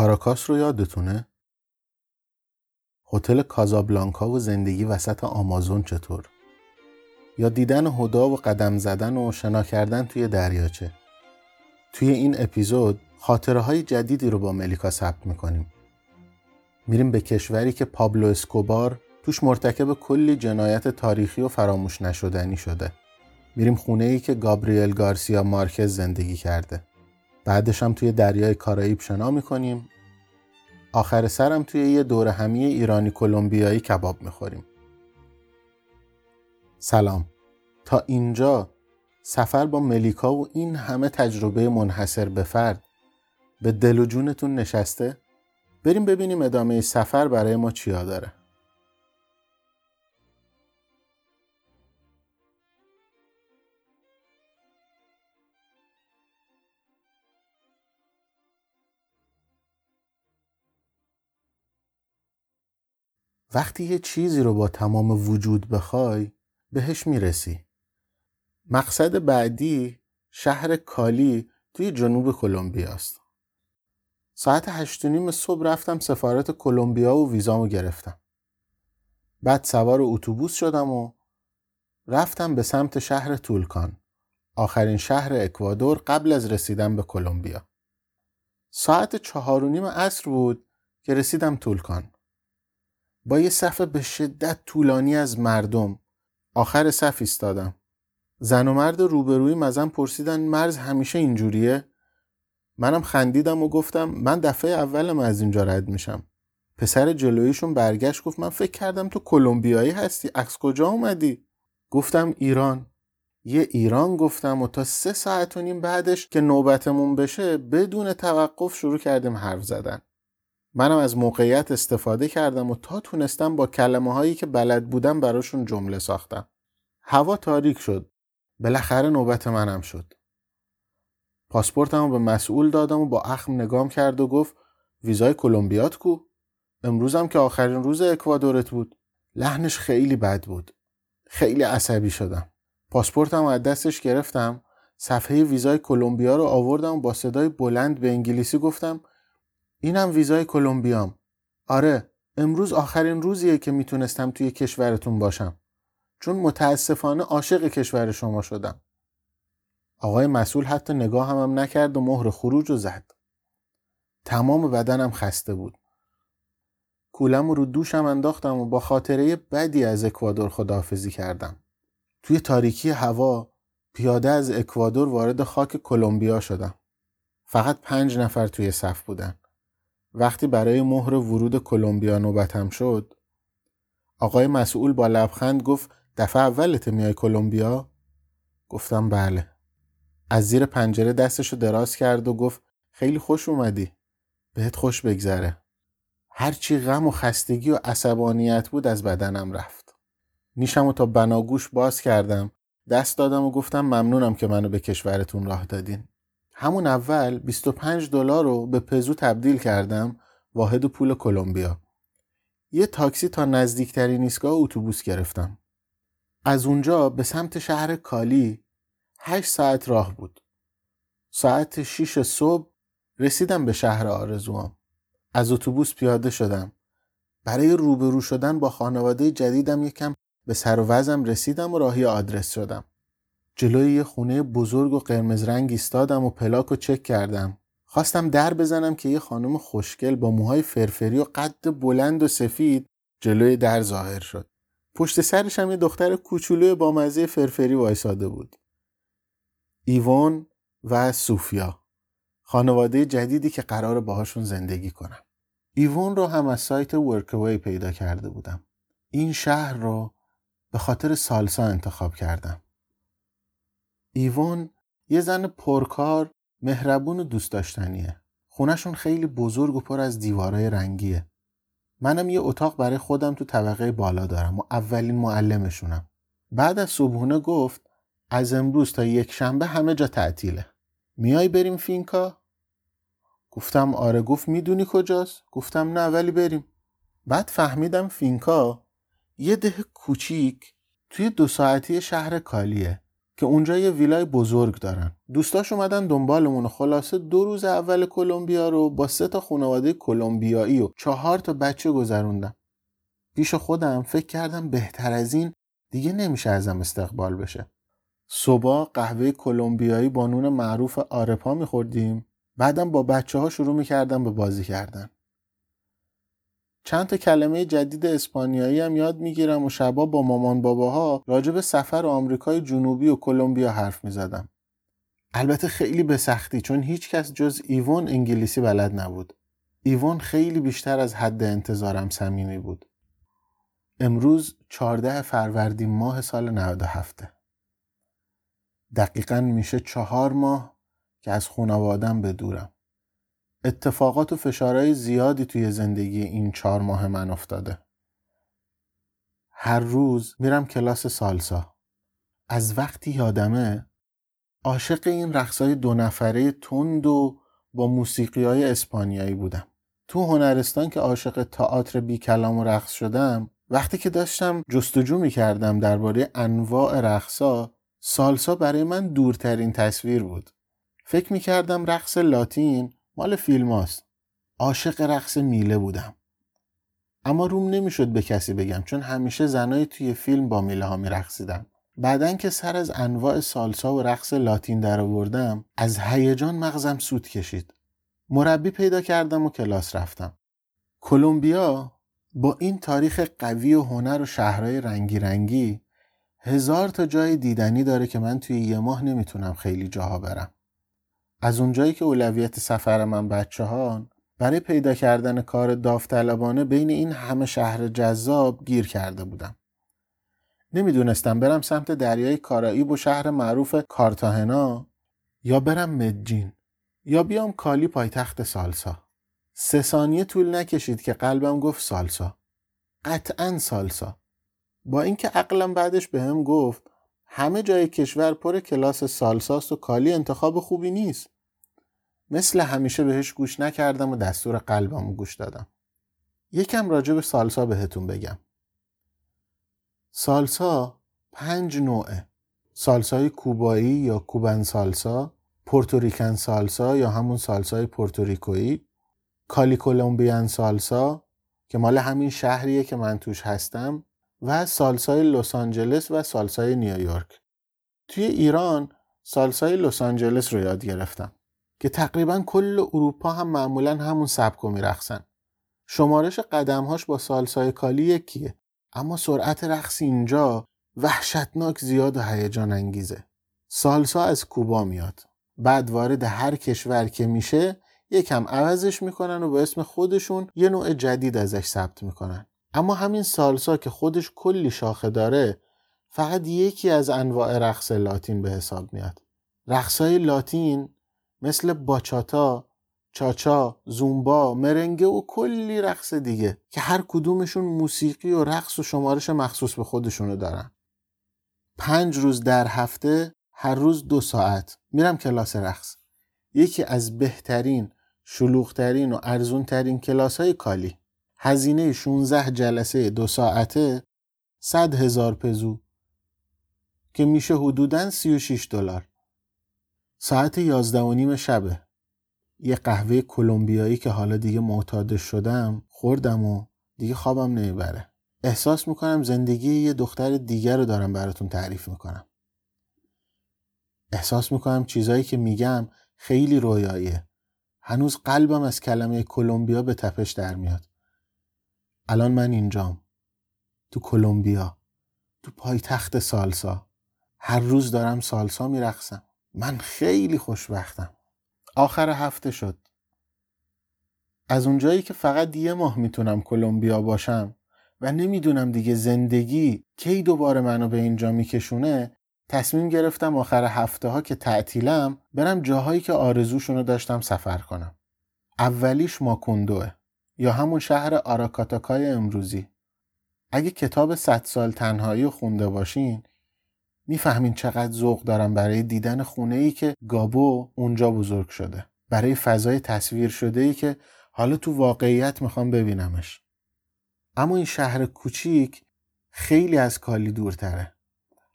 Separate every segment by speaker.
Speaker 1: کاراکاس رو یادتونه؟ هتل کازابلانکا و زندگی وسط آمازون چطور؟ یا دیدن هدا و قدم زدن و شنا کردن توی دریاچه. توی این اپیزود خاطره های جدیدی رو با ملیکا ثبت می‌کنیم. میریم به کشوری که پابلو اسکوبار توش مرتکب کلی جنایت تاریخی و فراموش نشدنی شده. میریم خونه ای که گابریل گارسیا مارکز زندگی کرده. بعدش هم توی دریای کارائیب شنا می‌کنیم. آخر سرم توی یه دور همی ایرانی کلمبیایی کباب می‌خوریم. سلام. تا اینجا سفر با ملیکا و این همه تجربه منحصر به فرد به دل و جونتون نشسته؟ بریم ببینیم ادامه سفر برای ما چیا داره وقتی یه چیزی رو با تمام وجود بخوای بهش می‌رسی مقصد بعدی شهر کالی توی جنوب کلمبیا است. ساعت هشت نیم صبح رفتم سفارت کلمبیا و ویزامو گرفتم. بعد سوار اتوبوس شدم و رفتم به سمت شهر تولکان آخرین شهر اکوادور قبل از رسیدن به کلمبیا. ساعت چهار و نیم عصر بود که رسیدم تولکان. با یه صف به شدت طولانی از مردم آخر صف ایستادم. زن و مرد روبروی مزن پرسیدن مرز همیشه اینجوریه؟ منم خندیدم و گفتم من دفعه اولم از اینجا رد میشم. پسر جلویشون برگشت گفت من فکر کردم تو کلمبیایی هستی. عکس کجا اومدی؟ گفتم ایران. یه ایران گفتم و تا سه ساعت و نیم بعدش که نوبتمون بشه بدون توقف شروع کردیم حرف زدن. منم از موقعیت استفاده کردم و تا تونستم با کلمه هایی که بلد بودم براشون جمله ساختم. هوا تاریک شد. بالاخره نوبت منم شد. پاسپورتمو به مسئول دادم و با اخم نگام کرد و گفت ویزای کلمبیات کو؟ امروزم که آخرین روز اکوادورت بود. لحنش خیلی بد بود. خیلی عصبی شدم. پاسپورتم از دستش گرفتم. صفحه ویزای کلمبیا رو آوردم و با صدای بلند به انگلیسی گفتم اینم ویزای کلمبیام آره امروز آخرین روزیه که می‌تونستم توی کشورتون باشم چون متاسفانه عاشق کشور شما شدم. آقای مسئول حتی نگاه هم, نکرد و مهر خروج رو زد. تمام بدنم خسته بود. کولم رو دوشم انداختم و با خاطره بدی از اکوادور خداحافظی کردم. توی تاریکی هوا پیاده از اکوادور وارد خاک کلمبیا شدم. فقط پنج نفر توی صف بودن. وقتی برای مهر ورود کلمبیا نوبتم شد آقای مسئول با لبخند گفت دفعه اولت میای کلمبیا؟ گفتم بله. از زیر پنجره دستشو دراز کرد و گفت خیلی خوش اومدی. بهت خوش بگذره. هرچی غم و خستگی و عصبانیت بود از بدنم رفت. نیشم تا بناگوش باز کردم دست دادم و گفتم ممنونم که منو به کشورتون راه دادین. همون اول 25 دلار رو به پزو تبدیل کردم واحد پول کلمبیا. یه تاکسی تا نزدیکترین ایستگاه اتوبوس گرفتم. از اونجا به سمت شهر کالی 8 ساعت راه بود. ساعت 6 صبح رسیدم به شهر آرزوام. از اتوبوس پیاده شدم. برای روبرو شدن با خانواده جدیدم یکم به سر و وزم رسیدم و راهی آدرس شدم. جلوی یه خونه بزرگ و قرمز رنگ ایستادم و پلاک رو چک کردم. خواستم در بزنم که یه خانم خوشگل با موهای فرفری و قد بلند و سفید جلوی در ظاهر شد. پشت سرش هم یه دختر کوچولو با مزه فرفری وایساده بود. ایوان و سوفیا خانواده جدیدی که قرار باهاشون زندگی کنم. ایوان رو هم از سایت ورکوی پیدا کرده بودم. این شهر رو به خاطر سالسا انتخاب کردم. ایوان یه زن پرکار مهربون و دوست داشتنیه خونشون خیلی بزرگ و پر از دیوارای رنگیه منم یه اتاق برای خودم تو طبقه بالا دارم و اولین معلمشونم. بعد از صبحونه گفت از امروز تا یک شنبه همه جا تعطیله. میای بریم فینکا؟ گفتم آره. گفت می‌دونی کجاست؟ گفتم نه ولی بریم. بعد فهمیدم فینکا یه ده کوچیک توی دو ساعتی شهر کالیه. که اونجا یه ویلای بزرگ دارن. دوستاش اومدن دنبالمون خلاصه دو روز اول کلمبیا رو با سه تا خانواده کلمبیایی و چهار تا بچه گذروندم. پیش خودم فکر کردم بهتر از این دیگه نمیشه ازم استقبال بشه. صبح قهوه کلمبیایی با نون معروف آرپا میخوردیم. بعدم با بچه ها شروع می‌کردم به بازی کردن. چند تا کلمه جدید اسپانیایی هم یاد می‌گیرم و شبا با مامان باباها راجع به سفر آمریکای جنوبی و کلمبیا حرف می‌زدم. البته خیلی به سختی چون هیچ کس جز ایوون انگلیسی بلد نبود. ایوون خیلی بیشتر از حد انتظارم صمیمی بود. امروز 14 فروردین ماه سال 97 دقیقا میشه چهار ماه که از خانوادم به دورم. اتفاقات و فشارهای زیادی توی زندگی این چهار ماه من افتاده. هر روز میرم کلاس سالسا. از وقتی یادمه عاشق این رقصای دو نفره تند و با موسیقی های اسپانیایی بودم. تو هنرستان که عاشق تئاتر بی کلام و رقص شدم وقتی که داشتم جستجو می کردم درباره انواع رقصا سالسا برای من دورترین تصویر بود. فکر می کردم رقص لاتین مال فیلم هاست. عاشق رقص میله بودم. اما روم نمی‌شد به کسی بگم چون همیشه زنای توی فیلم با میله ها میرقصیدن. بعدن که سر از انواع سالسا و رقص لاتین در آوردم از هیجان مغزم سود کشید. مربی پیدا کردم و کلاس رفتم. کلمبیا با این تاریخ قوی و هنر و شهرهای رنگی رنگی هزار تا جای دیدنی داره که من توی یه ماه نمی‌تونم خیلی جاها برم. از اونجایی که اولویت سفر من بچه ها برای پیدا کردن کار داوطلبانه بین این همه شهر جذاب گیر کرده بودم. نمی‌دونستم برم سمت دریای کارائیب و شهر معروف کارتاهنا یا برم مدجین یا بیام کالی پایتخت سالسا. سه ثانیه طول نکشید که قلبم گفت سالسا. قطعا سالسا. با اینکه عقلم بعدش به گفت همه جای کشور پر کلاس سالساست و کالی انتخاب خوبی نیست. مثل همیشه بهش گوش نکردم و دستور قلبم گوش دادم. یکم راجع به سالسا بهتون بگم. سالسا پنج نوعه. سالسای کوبایی یا کوبن سالسا، پورتوریکن سالسا یا همون سالسای پورتوریکویی، کالی کولومبیان سالسا که مال همین شهریه که من توش هستم و سالسای لس آنجلس و سالسای نیویورک. توی ایران سالسای لس آنجلس رو یاد گرفتم که تقریبا کل اروپا هم معمولا همون سبک رو میرقصن. شمارش قدمهاش با سالسای کالی یکیه اما سرعت رقص اینجا وحشتناک زیاد و هیجان انگیزه. سالسا از کوبا میاد. بعد وارد هر کشور که میشه یکم عوضش می‌کنن و به اسم خودشون یه نوع جدید ازش ثبت می‌کنن. اما همین سالسا که خودش کلی شاخه داره فقط یکی از انواع رقص لاتین به حساب میاد. رقصای لاتین مثل باچاتا، چاچا، زومبا، مرنگه و کلی رقص دیگه که هر کدومشون موسیقی و رقص و شمارش مخصوص به خودشونو دارن. پنج روز در هفته هر روز دو ساعت میرم کلاس رقص. یکی از بهترین شلوغترین و ارزونترین کلاس های کالی. هزینه 16 جلسه دو ساعته 100 هزار پزو که میشه حدوداً 36 دلار. ساعت 11 و نیم شبه. یه قهوه کلمبیایی که حالا دیگه معتادش شدم خوردم و دیگه خوابم نمی‌بره. احساس می‌کنم زندگی یه دختر دیگر رو دارم براتون تعریف می‌کنم. احساس می‌کنم چیزایی که میگم خیلی رویاییه. هنوز قلبم از کلمه کلمبیا به تپش در میاد. الان من اینجام. تو کلمبیا. تو پایتخت سالسا. هر روز دارم سالسا میرقصم. من خیلی خوشبختم. آخر هفته شد. از اونجایی که فقط یه ماه می‌تونم کلمبیا باشم و نمی‌دونم دیگه زندگی کی دوباره منو به اینجا میکشونه تصمیم گرفتم آخر هفته ها که تعطیلم برم جاهایی که آرزوشونو داشتم سفر کنم. اولیش ماکوندوه. یا همون شهر آراکاتاکای امروزی. اگه کتاب 100 سال تنهایی خونده باشین می‌فهمین چقدر ذوق دارم برای دیدن خونه ای که گابو اونجا بزرگ شده. برای فضای تصویر شده ای که حالا تو واقعیت می‌خوام ببینمش. اما این شهر کوچیک خیلی از کالی دورتره.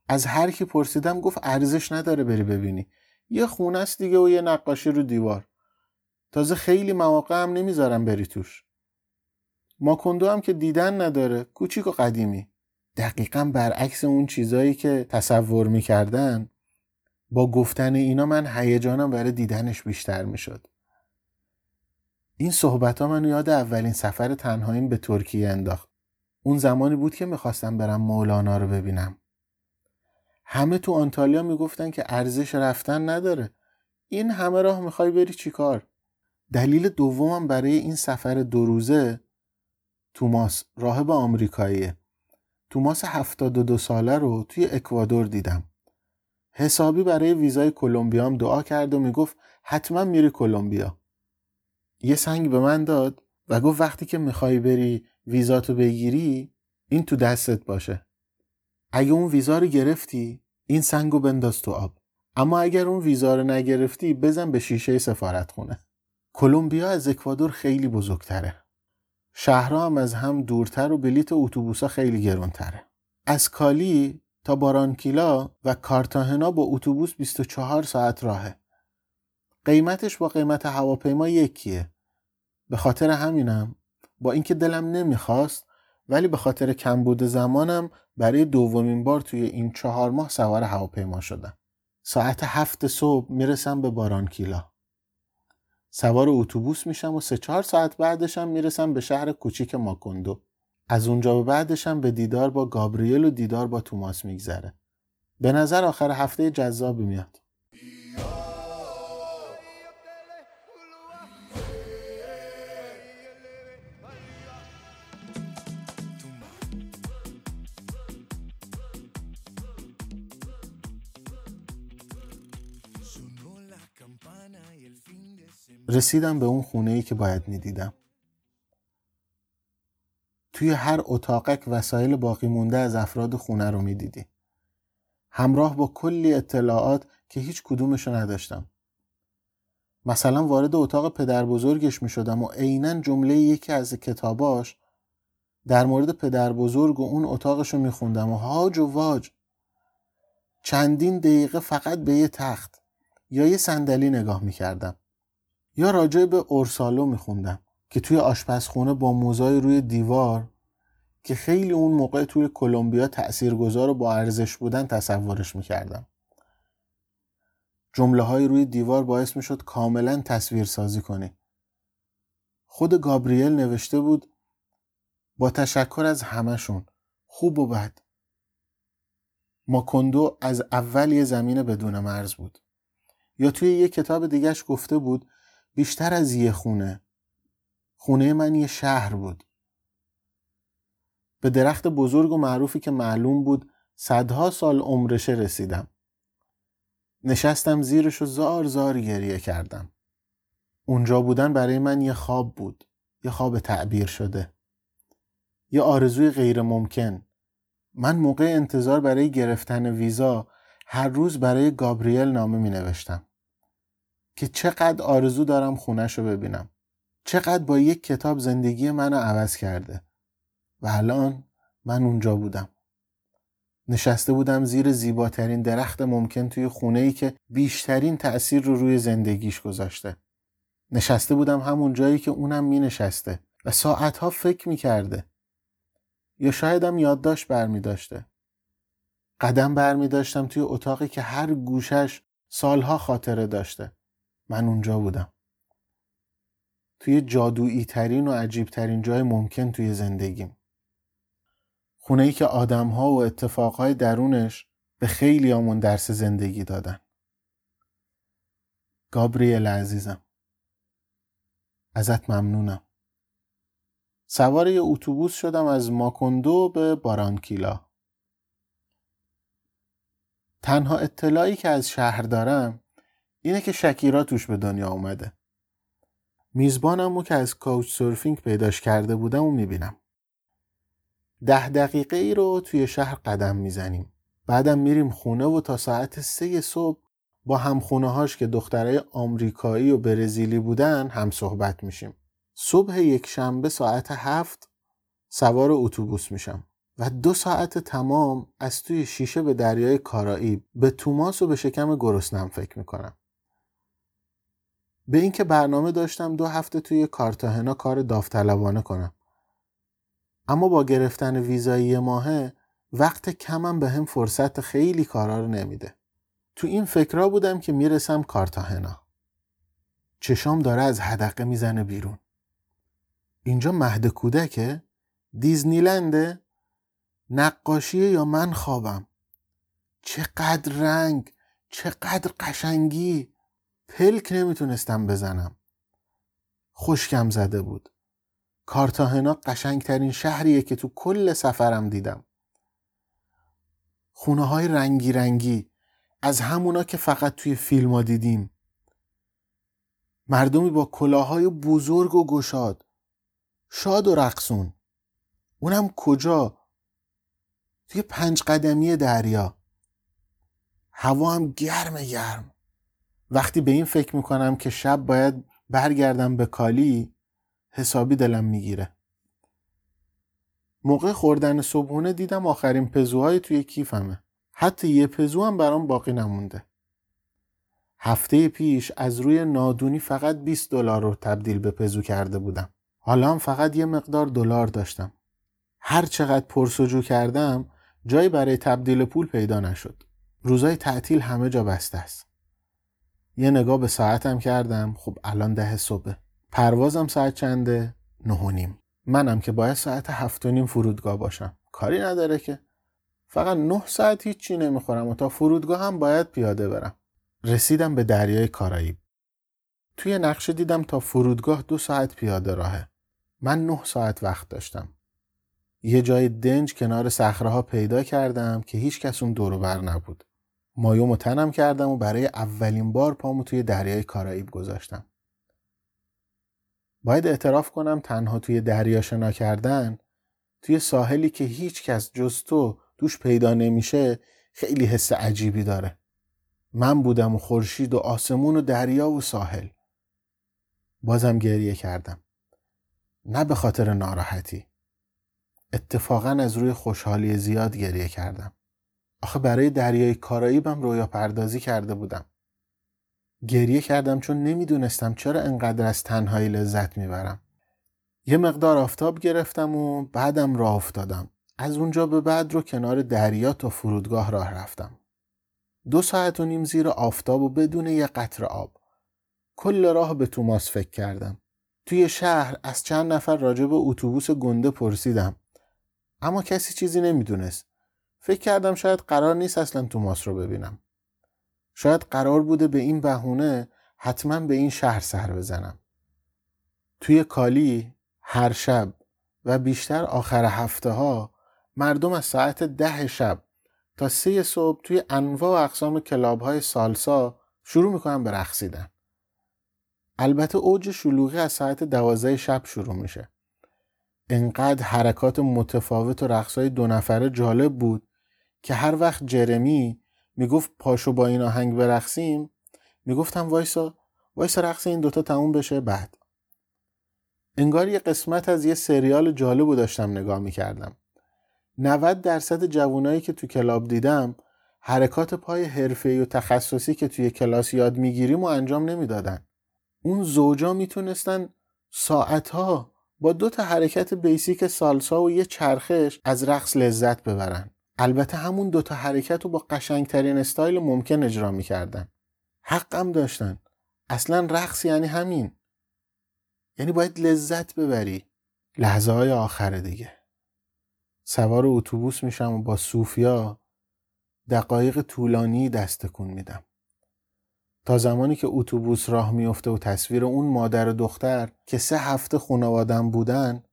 Speaker 1: از هر کی پرسیدم گفت ارزش نداره بری ببینی. یه خونه است دیگه و یه نقاشی رو دیوار. تازه خیلی مواقع هم نمی‌ذارم بری توش. ماکندو هم که دیدن نداره. کوچیک و قدیمی. دقیقا برعکس اون چیزایی که تصور می‌کردن. با گفتن اینا من هیجانم برای دیدنش بیشتر می‌شد. این صحبت ها منو یاد اولین سفر تنهاییم به ترکیه انداخت. اون زمانی بود که می‌خواستم برم مولانا رو ببینم. همه تو آنتالیا می‌گفتن که ارزش رفتن نداره. این همه راه می‌خوای بری چیکار؟ دلیل دومم برای این سفر دو روزه توماس راهب آمریکاییه. توماس 72 ساله رو توی اکوادور دیدم. حسابی برای ویزای کلمبیا دعا کرد و می‌گفت حتما میری کلمبیا. یه سنگ به من داد و گفت وقتی که می‌خوای بری ویزاتو بگیری این تو دستت باشه. اگه اون ویزا رو گرفتی این سنگو بنداز تو آب. اما اگر اون ویزا رو نگرفتی بزن به شیشه سفارت خونه کلمبیا از اکوادور خیلی بزرگتره. شهرها هم از هم دورتر و بلیت اتوبوسا خیلی گرونتره. از کالی تا بارانکیلا و کارتاهنا با اتوبوس 24 ساعت راهه. قیمتش با قیمت هواپیما یکیه. به خاطر همینم با اینکه دلم نمی‌خواست ولی به خاطر کمبود زمانم برای دومین بار توی این چهار ماه سوار هواپیما شدم. ساعت هفت صبح می‌رسم به بارانکیلا. سوار اتوبوس میشم و سه چهار ساعت بعدشم می‌رسم به شهر کوچیک ماکوندو. از اونجا به بعدشم به دیدار با گابریل و دیدار با توماس میگذره. به نظر آخر هفته جذابی میاد. رسیدم به اون خونه ای که باید می‌دیدم. توی هر اتاقک وسایل باقی مونده از افراد خونه رو می‌دیدی. همراه با کلی اطلاعات که هیچ کدومشو نداشتم. مثلا وارد اتاق پدر بزرگش می شدم و عینا جمله یکی از کتاباش در مورد پدر بزرگ و اون اتاقش رو می خوندم و هاج و واج. چندین دقیقه فقط به یه تخت یا یه صندلی نگاه می کردم. یا راجع به اورسالو میخوندم که توی آشپزخونه با موزای روی دیوار که خیلی اون موقع توی کلمبیا تاثیرگذار و با ارزش بودن تصورش می‌کردم. جمله های روی دیوار باعث می‌شد کاملا تصویر سازی کنی. خود گابریل نوشته بود با تشکر از همشون خوب و بد. ماکندو از اول یه زمین بدون مرز بود. یا توی یه کتاب دیگهش گفته بود بیشتر از یه خونه. خونه من یه شهر بود. به درخت بزرگ و معروفی که معلوم بود صدها سال عمرشه رسیدم. نشستم زیرش و زار زار گریه کردم. اونجا بودن برای من یه خواب بود. یه خواب تعبیر شده. یه آرزوی غیر ممکن. من موقع انتظار برای گرفتن ویزا هر روز برای گابریل نامه می نوشتم. که چقدر آرزو دارم خونش رو ببینم. چقدر با یک کتاب زندگی منو عوض کرده. و الان من اونجا بودم. نشسته بودم زیر زیباترین درخت ممکن توی خونه ای که بیشترین تأثیر رو روی زندگیش گذاشته. نشسته بودم همون جایی که اونم می نشسته و ساعتها فکر می کرده یا شایدم یادداشت برمی داشته. قدم برمی داشتم توی اتاقی که هر گوشش سالها خاطره داشته. من اونجا بودم. توی جادویی ترین و عجیب ترین جای ممکن توی زندگیم. خونه ای که آدم ها و اتفاق های درونش به خیلی آمون درس زندگی دادن. گابریل عزیزم. ازت ممنونم. سوار یه اتوبوس شدم از ماکوندو به بارانکیلا. تنها اطلاعی که از شهر دارم اینه که شکیرا توش به دنیا اومده میزبانمو که از کاوچ سرفینگ پیداش کرده بودم و می‌بینم ده دقیقه ای رو توی شهر قدم می‌زنیم بعدم میریم خونه و تا ساعت سه صبح با همخونه هاش که دخترای آمریکایی و برزیلی بودن هم صحبت میشیم. صبح یک شنبه ساعت هفت سوار اتوبوس میشم و دو ساعت تمام از توی شیشه به دریای کارائیب به توماس و به شکم گرسنم فکر می‌کنم. به اینکه برنامه داشتم دو هفته توی کارتاهنا کار داوطلبانه کنم. اما با گرفتن ویزایی ماهه وقت کمم به هم فرصت خیلی کارا رو نمیده. تو این فکرها بودم که می‌رسم کارتاهنا. چشام داره از حدقه می‌زنه بیرون. اینجا مهد کودکه؟ دیزنیلنده؟ نقاشیه یا من خوابم؟ چقدر رنگ؟ چقدر قشنگی؟ پلک نمی‌تونستم بزنم. خوشکم زده بود. کارتاهنا قشنگترین شهریه که تو کل سفرم دیدم. خونه های رنگی رنگی از همونا که فقط توی فیلم ها دیدیم. مردمی با کلاهای بزرگ و گشاد شاد و رقصون اونم کجا توی پنج قدمی دریا هوا هم گرم گرم وقتی به این فکر می‌کنم که شب باید برگردم به کالی حسابی دلم می‌گیره. موقع خوردن صبحونه دیدم آخرین پزوهای توی کیفمه. حتی یه پزو هم برام باقی نمونده. هفته پیش از روی نادونی فقط 20 دلار رو تبدیل به پزو کرده بودم. حالا هم فقط یه مقدار دلار داشتم. هر چقدر پرسجو کردم جایی برای تبدیل پول پیدا نشد. روزای تعطیل همه جا بسته است. یه نگاه به ساعتم کردم. خب الان ده صبح. پروازم ساعت چنده؟ نه و نیم. منم که باید ساعت هفت و نیم فرودگاه باشم. کاری نداره که. فقط نه ساعت هیچی نمی‌خورم و تا فرودگاه هم باید پیاده برم. رسیدم به دریای کارائیب توی نقشه دیدم تا فرودگاه دو ساعت پیاده راهه. من نه ساعت وقت داشتم. یه جای دنج کنار صخره پیدا کردم که هیچ کس اون دور بر نبود. مایوم و تنم کردم و برای اولین بار پامو توی دریای کارائیب گذاشتم. باید اعتراف کنم تنها توی دریا شنا کردن توی ساحلی که هیچ کس جز تو توش پیدا نمیشه خیلی حس عجیبی داره. من بودم و خورشید و آسمون و دریا و ساحل. بازم گریه کردم. نه به خاطر ناراحتی. اتفاقا از روی خوشحالی زیاد گریه کردم. آخه برای دریای کارائیبم رویا پردازی کرده بودم. گریه کردم چون نمی‌دونستم چرا انقدر از تنهایی لذت می‌برم. یه مقدار آفتاب گرفتم و بعدم راه افتادم. از اونجا به بعد رو کنار دریا تا فرودگاه راه رفتم. دو ساعت و نیم زیر آفتاب و بدون یه قطر آب. کل راه به توماس فکر کردم. توی شهر از چند نفر راجع به اتوبوس گنده پرسیدم. اما کسی چیزی نمی‌دونست. فکر کردم شاید قرار نیست اصلا توماس رو ببینم شاید قرار بوده به این بهونه حتما به این شهر سر بزنم توی کالی هر شب و بیشتر آخر هفته ها مردم از ساعت ده شب تا سه صبح توی انواع و اقسام کلاب های سالسا شروع می‌کنن به رقصیدن. البته اوج شلوغی از ساعت دوازده شب شروع میشه. انقدر حرکات متفاوت و رقصهای دو نفره جالب بود که هر وقت جرمی می‌گفت پاشو با این آهنگ برقصیم می‌گفتم وایسا وایسا رقص این دوتا تموم بشه بعد. انگار یه قسمت از یه سریال جالب رو داشتم نگاه می‌کردم. 90 درصد جوانایی که تو کلاب دیدم حرکات پای حرفه‌ای و تخصصی که توی کلاس یاد می‌گیریم و انجام نمی‌دادن. اون زوجا می‌تونستن ساعتها با دو تا حرکت بیسیک سالسا و یه چرخش از رقص لذت ببرن. البته همون دوتا حرکت رو با قشنگترین استایل ممکن اجرا می‌کردن. حقم داشتن. اصلا رقص یعنی همین. یعنی باید لذت ببری. لحظه های آخره دیگه. سوار اتوبوس میشم و با صوفیا دقایق طولانی دستکون میدم. تا زمانی که اتوبوس راه میفته و تصویر اون مادر و دختر که سه هفته خانوادم بودن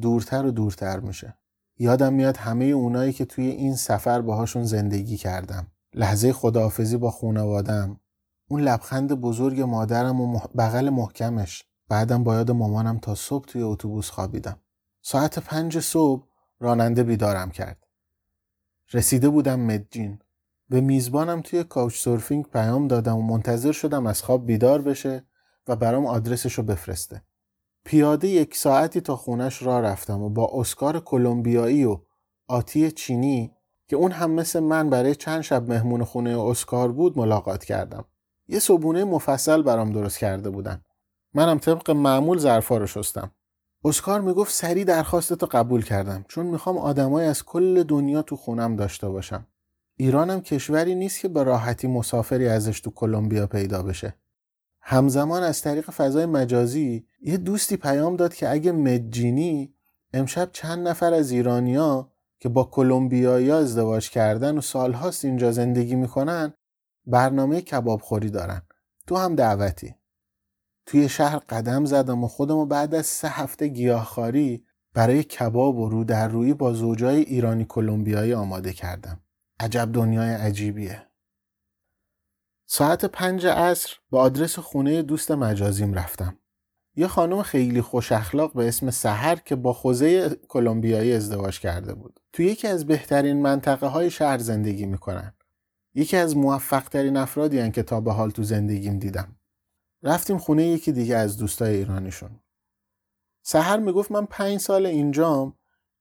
Speaker 1: دورتر و دورتر میشه. یادم میاد همه اونایی که توی این سفر باهاشون زندگی کردم. لحظه خداحافظی با خونوادم اون لبخند بزرگ مادرم و بغل محکمش. بعدم با یاد مامانم تا صبح توی اتوبوس خوابیدم. ساعت پنج صبح راننده بیدارم کرد. رسیده بودم مدجین. به میزبانم توی کاوچ سورفینگ پیام دادم و منتظر شدم از خواب بیدار بشه و برام آدرسش رو بفرسته. پیاده یک ساعتی تا خونش را رفتم و با اسکار کلمبیایی و آتی چینی که اون هم مثل من برای چند شب مهمون خونه اسکار بود ملاقات کردم. یه صبونه مفصل برام درست کرده بودن. منم طبق معمول ظرفا رو شستم. اسکار می‌گفت سریع درخواستتو قبول کردم چون می‌خوام آدمای از کل دنیا تو خونم داشته باشم. ایرانم کشوری نیست که به راحتی مسافری ازش تو کلمبیا پیدا بشه. همزمان از طریق فضای مجازی یه دوستی پیام داد که اگه مجینی امشب چند نفر از ایرانیا که با کلمبیایی ازدواج کردن و سالهاست اینجا زندگی می‌کنن برنامه کباب خوری دارن. تو هم دعوتی. توی شهر قدم زدم و خودم و بعد از سه هفته گیاهخواری برای کباب و رو در روی با زوجای ایرانی کلمبیایی آماده کردم. عجب دنیای عجیبیه. ساعت پنج عصر به آدرس خونه دوست مجازیم رفتم. یه خانم خیلی خوش اخلاق به اسم سحر که با خوزه کلمبیایی ازدواج کرده بود. تو یکی از بهترین منطقه های شهر زندگی می‌کنن. یکی از موفق ترین افرادی هن که تا به حال تو زندگیم دیدم. رفتیم خونه یکی دیگه از دوستای ایرانیشون. سحر می‌گفت من پنج سال اینجام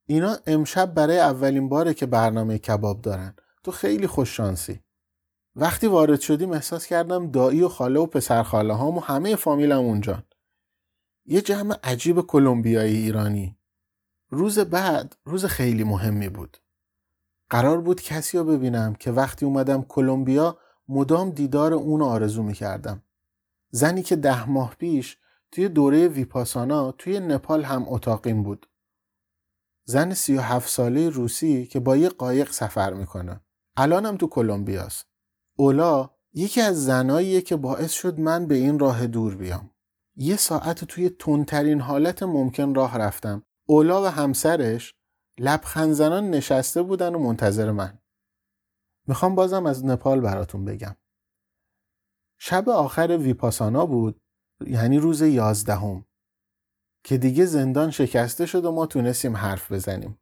Speaker 1: اینا امشب برای اولین باره که برنامه کباب دارن. تو خیلی خوش شانسی. وقتی وارد شدیم احساس کردم دایی و خاله و پسر خاله هام و همه فامیلم اونجان یه جمع عجیب کلمبیایی ایرانی. روز بعد روز خیلی مهمی بود. قرار بود کسی رو ببینم که وقتی اومدم کلمبیا مدام دیدار اون آرزو می‌کردم. زنی که ده ماه پیش توی دوره ویپاسانا توی نپال هم اتاقیم بود. زن سی و هفت ساله روسی که با یه قایق سفر می‌کنه. الانم تو کلمبیاست. اولا یکی از زناییه که باعث شد من به این راه دور بیام. یه ساعت توی تندترین حالت ممکن راه رفتم. اولا و همسرش لبخند زنان نشسته بودن و منتظر من. می‌خوام بازم از نپال براتون بگم. شب آخر ویپاسانا بود یعنی روز یازدهم که دیگه زندان شکسته شد و ما تونستیم حرف بزنیم.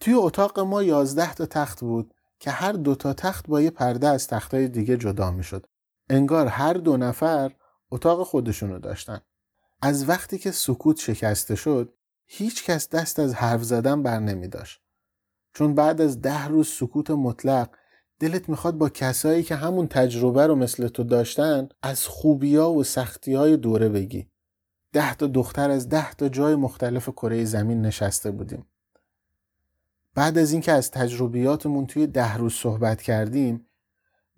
Speaker 1: توی اتاق ما یازده تا تخت بود. که هر دو تا تخت با یه پرده از تختای دیگه جدا می‌شد انگار هر دو نفر اتاق خودشونو داشتن از وقتی که سکوت شکسته شد هیچ کس دست از حرف زدن بر نمی داشت. چون بعد از ده روز سکوت مطلق دلت می‌خواد با کسایی که همون تجربه رو مثل تو داشتن از خوبیا و سختی های دوره بگی. ده تا دختر از ده تا جای مختلف کره زمین نشسته بودیم. بعد از اینکه از تجربیاتمون توی ده روز صحبت کردیم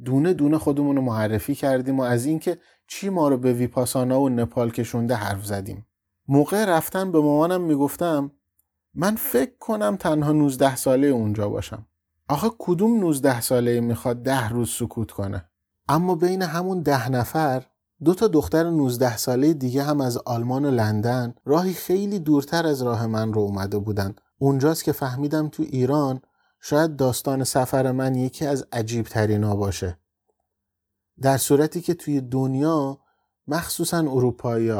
Speaker 1: دونه دونه خودمون رو معرفی کردیم و از اینکه چی ما رو به ویپاسانا و نپال کشونده حرف زدیم. موقع رفتن به مامانم می‌گفتم من فکر کنم تنها 19 ساله اونجا باشم. آخه کدوم 19 ساله می‌خواد ده روز سکوت کنه؟ اما بین همون ده نفر دو تا دختر 19 ساله دیگه هم از آلمان و لندن راهی خیلی دورتر از راه من رو اومده بودن. اونجاست که فهمیدم تو ایران شاید داستان سفر من یکی از عجیب ترینا باشه. در صورتی که توی دنیا مخصوصا اروپایی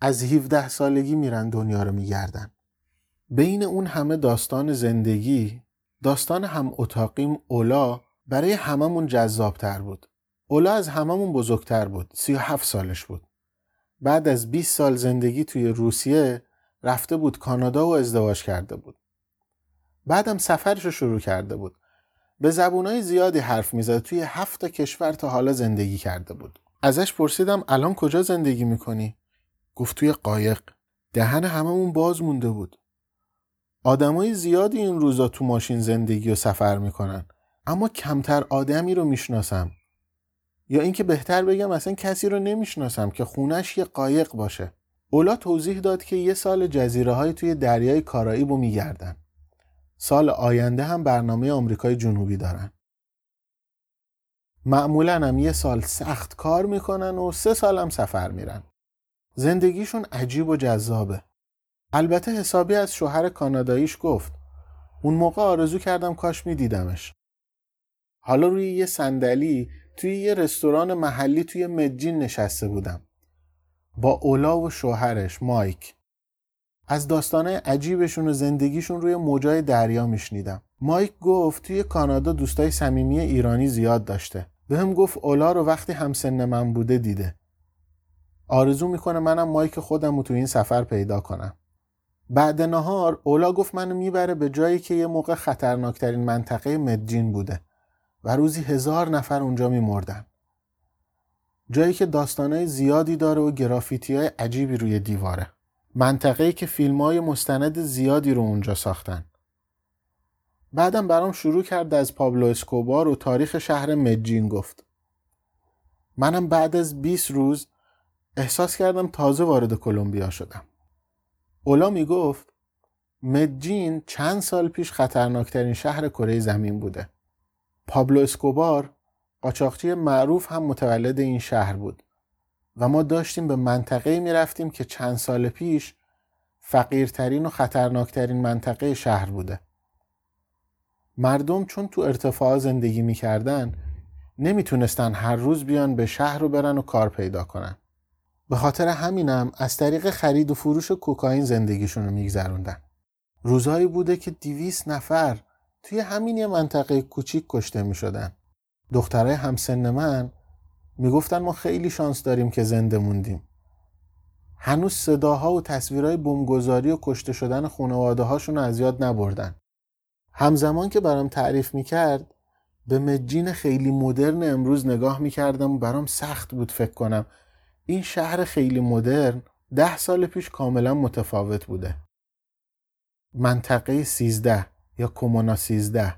Speaker 1: از 17 سالگی میرن دنیا رو میگردن. بین اون همه داستان زندگی داستان هم اتاقیم اولا برای هممون جذابتر بود. اولا از هممون بزرگتر بود 37 سالش بود. بعد از 20 سال زندگی توی روسیه رفته بود کانادا و ازدواج کرده بود. بعدم سفرش رو شروع کرده بود. به زبونای زیادی حرف می‌زد توی هفت کشور تا حالا زندگی کرده بود. ازش پرسیدم الان کجا زندگی می‌کنی؟ گفت توی قایق. دهن هممون باز مونده بود. آدمای زیادی این روزا تو ماشین زندگی و سفر می‌کنن. اما کمتر آدمی رو می‌شناسم. یا اینکه بهتر بگم اصلا کسی رو نمی‌شناسم که خونش یه قایق باشه. اولا توضیح داد که یه سال جزیره های توی دریای کارائیب رو میگردن. سال آینده هم برنامه آمریکای جنوبی دارن. معمولا هم یه سال سخت کار می‌کنن و سه سال هم سفر میرن. زندگیشون عجیب و جذابه. البته حسابی از شوهر کاناداییش گفت اون موقع آرزو کردم کاش میدیدمش. حالا روی یه صندلی توی یه رستوران محلی توی مدجین نشسته بودم. با اولا و شوهرش مایک. از داستانه عجیبشون و زندگیشون روی موجای دریا میشنیدم. مایک گفت توی کانادا دوستای صمیمی ایرانی زیاد داشته. به هم گفت اولا رو وقتی همسن من بوده دیده. آرزو می‌کنه منم مایک خودم رو تو این سفر پیدا کنم. بعد نهار اولا گفت منو می‌بره به جایی که یه موقع خطرناکترین منطقه مدجین بوده و روزی هزار نفر اونجا میمردن. جایی که داستانهای زیادی داره و گرافیتی های عجیبی روی دیواره. منطقه‌ای که فیلم های مستند زیادی رو اونجا ساختن. بعدم برام شروع کرد از پابلو اسکوبار و تاریخ شهر مدجین گفت. منم بعد از 20 روز احساس کردم تازه وارد کلمبیا شدم. اولا می گفت مدجین چند سال پیش خطرناکترین شهر کره زمین بوده. پابلو اسکوبار قاچاقچی معروف هم متولد این شهر بود و ما داشتیم به منطقه می رفتیم که چند سال پیش فقیرترین و خطرناکترین منطقه شهر بوده مردم چون تو ارتفاع زندگی می‌کردن نمی‌تونستن هر روز بیان به شهر رو برن و کار پیدا کنن. به خاطر همینم از طریق خرید و فروش کوکائین زندگیشون رو میگذروندن. روزهایی بوده که دیویس نفر توی همین یه منطقه کوچیک کشته می دخترای همسن من می‌گفتن ما خیلی شانس داریم که زنده موندیم. هنوز صداها و تصویرهای بمبگذاری و کشته شدن خانواده هاشون از یاد نبردن. همزمان که برام تعریف می‌کرد به مجین خیلی مدرن امروز نگاه می‌کردم و برام سخت بود فکر کنم این شهر خیلی مدرن ده سال پیش کاملا متفاوت بوده منطقه سیزده یا کومونا سیزده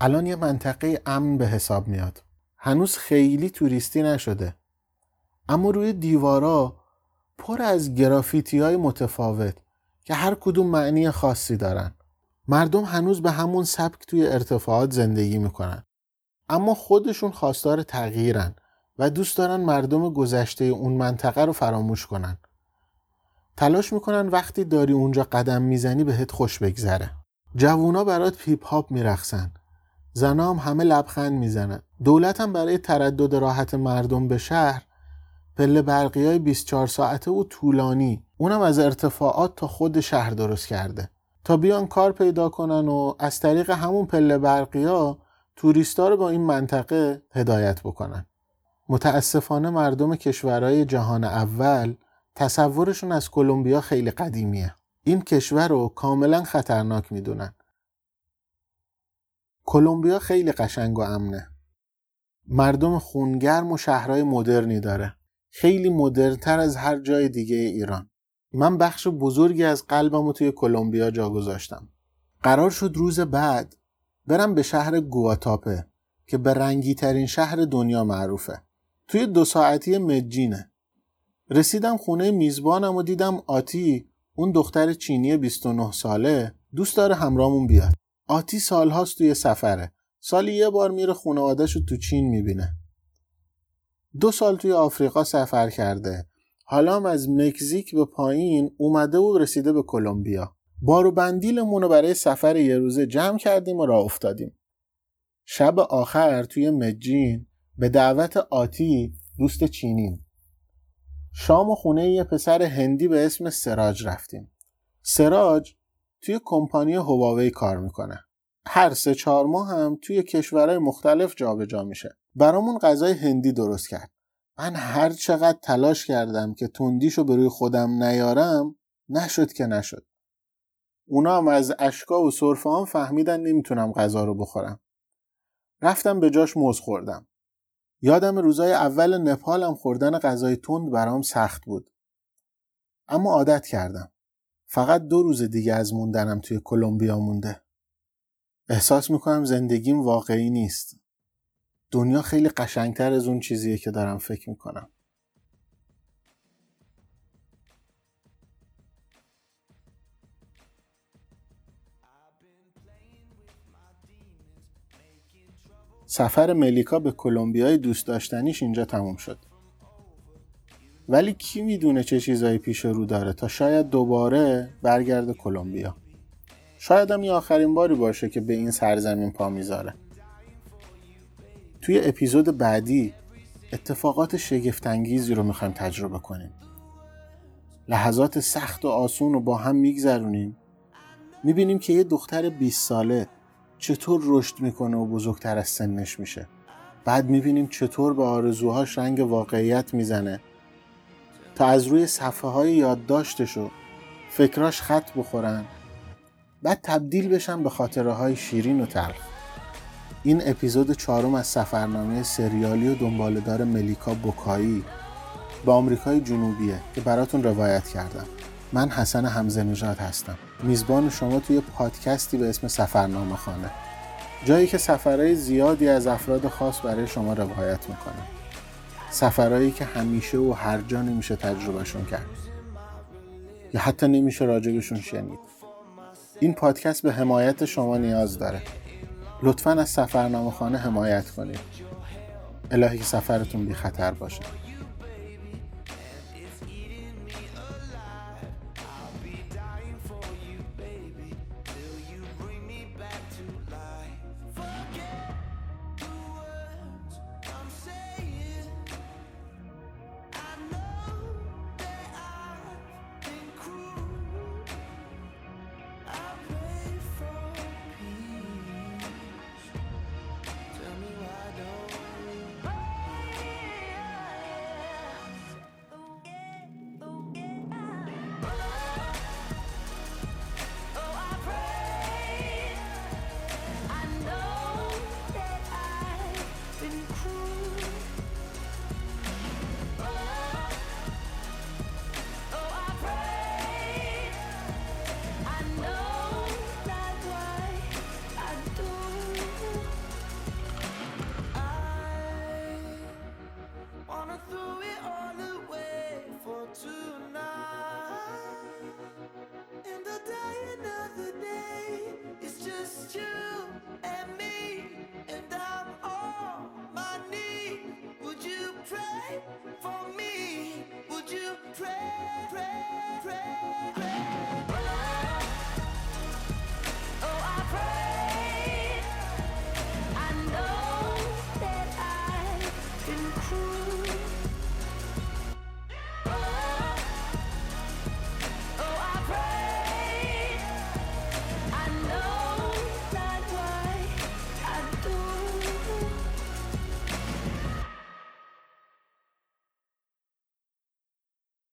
Speaker 1: الان یه منطقه امن به حساب میاد. هنوز خیلی توریستی نشده. اما روی دیوارا پر از گرافیتی های متفاوت که هر کدوم معنی خاصی دارن. مردم هنوز به همون سبک توی ارتفاعات زندگی می‌کنن. اما خودشون خواستار تغییرن و دوست دارن مردم گذشته اون منطقه رو فراموش کنن. تلاش می‌کنن وقتی داری اونجا قدم می‌زنی بهت خوش بگذره. جوونا برات پیپ هاپ میرخسن زنا هم همه لبخند می‌زنن. دولت هم برای تردد راحت مردم به شهر پله برقی های 24 ساعته و طولانی. اونم از ارتفاعات تا خود شهر درست کرده. تا بیان کار پیدا کنن و از طریق همون پله برقیا توریستا رو با این منطقه هدایت بکنن. متاسفانه مردم کشورهای جهان اول تصورشون از کلمبیا خیلی قدیمیه. این کشور رو کاملا خطرناک می‌دونن. کلمبیا خیلی قشنگ و امنه. مردم خونگرم و شهرهای مدرنی داره. خیلی مدرنتر از هر جای دیگه ایران. من بخش بزرگی از قلبم رو توی کلمبیا جا گذاشتم. قرار شد روز بعد برم به شهر گواتاپه که به رنگی ترین شهر دنیا معروفه. توی دو ساعتی مجینه. رسیدم خونه میزبانم و دیدم آتی اون دختر چینی 29 ساله دوست داره همراهمون بیاد. آتی سالهاست توی سفره. سالی یه بار میره خانوادهش رو تو چین می‌بینه. دو سال توی آفریقا سفر کرده. حالا هم از مکزیک به پایین اومده و رسیده به کلمبیا. بار و بندیلمون رو برای سفر یه روزه جمع کردیم و راه افتادیم. شب آخر توی مجین به دعوت آتی دوست چینیم. شام و خونه یه پسر هندی به اسم سراج رفتیم. سراج توی کمپانی هواوی کار می‌کنه. هر سه چهار ماه هم توی کشورهای مختلف جابجا جا میشه. برامون غذای هندی درست کرد. من هر چقدر تلاش کردم که تندیشو به روی خودم نیارم نشد که نشد. اونا هم از اشکا و صرفه هم فهمیدن نمی‌تونم غذا رو بخورم. رفتم به جاش موز خوردم. یادم روزای اول نپالم خوردن غذای تند برام سخت بود. اما عادت کردم. فقط دو روز دیگه از موندنم توی کلمبیا مونده. احساس می‌کنم زندگیم واقعی نیست. دنیا خیلی قشنگتر از اون چیزیه که دارم فکر می‌کنم. سفر ملیکا به کلمبیای دوست داشتنیش اینجا تموم شد. ولی کی می‌دونه چه چیزایی پیش رو داره تا شاید دوباره برگرده کلمبیا. شاید هم این آخرین باری باشه که به این سرزمین پا می‌ذاره. توی اپیزود بعدی اتفاقات شگفتانگیزی رو می‌خوایم تجربه کنیم. لحظات سخت و آسون رو با هم میگذرونیم. می‌بینیم که یه دختر 20 ساله چطور رشد می‌کنه و بزرگتر از سنش میشه. بعد می‌بینیم چطور به آرزوهاش رنگ واقعیت می‌زنه. تا از روی صفحه های یادداشتش و فکراش خط بخورن. بعد تبدیل بشن به خاطره های شیرین و تلخ. این اپیزود چهارم از سفرنامه سریالی و دنبالدار ملیکا بوکایی به آمریکای جنوبیه که براتون روایت کردم. من حسن حمزه نژاد هستم. میزبان شما توی پادکستی به اسم سفرنامه خانه جایی که سفرهای زیادی از افراد خاص برای شما روایت می‌کنه. سفرهایی که همیشه و هر جا نمیشه تجربهشون کرد. یا حتی نمیشه راجبشون شنید. این پادکست به حمایت شما نیاز داره. لطفا از سفرنامه خانه حمایت کنید. الهی که سفرتون بی خطر باشه.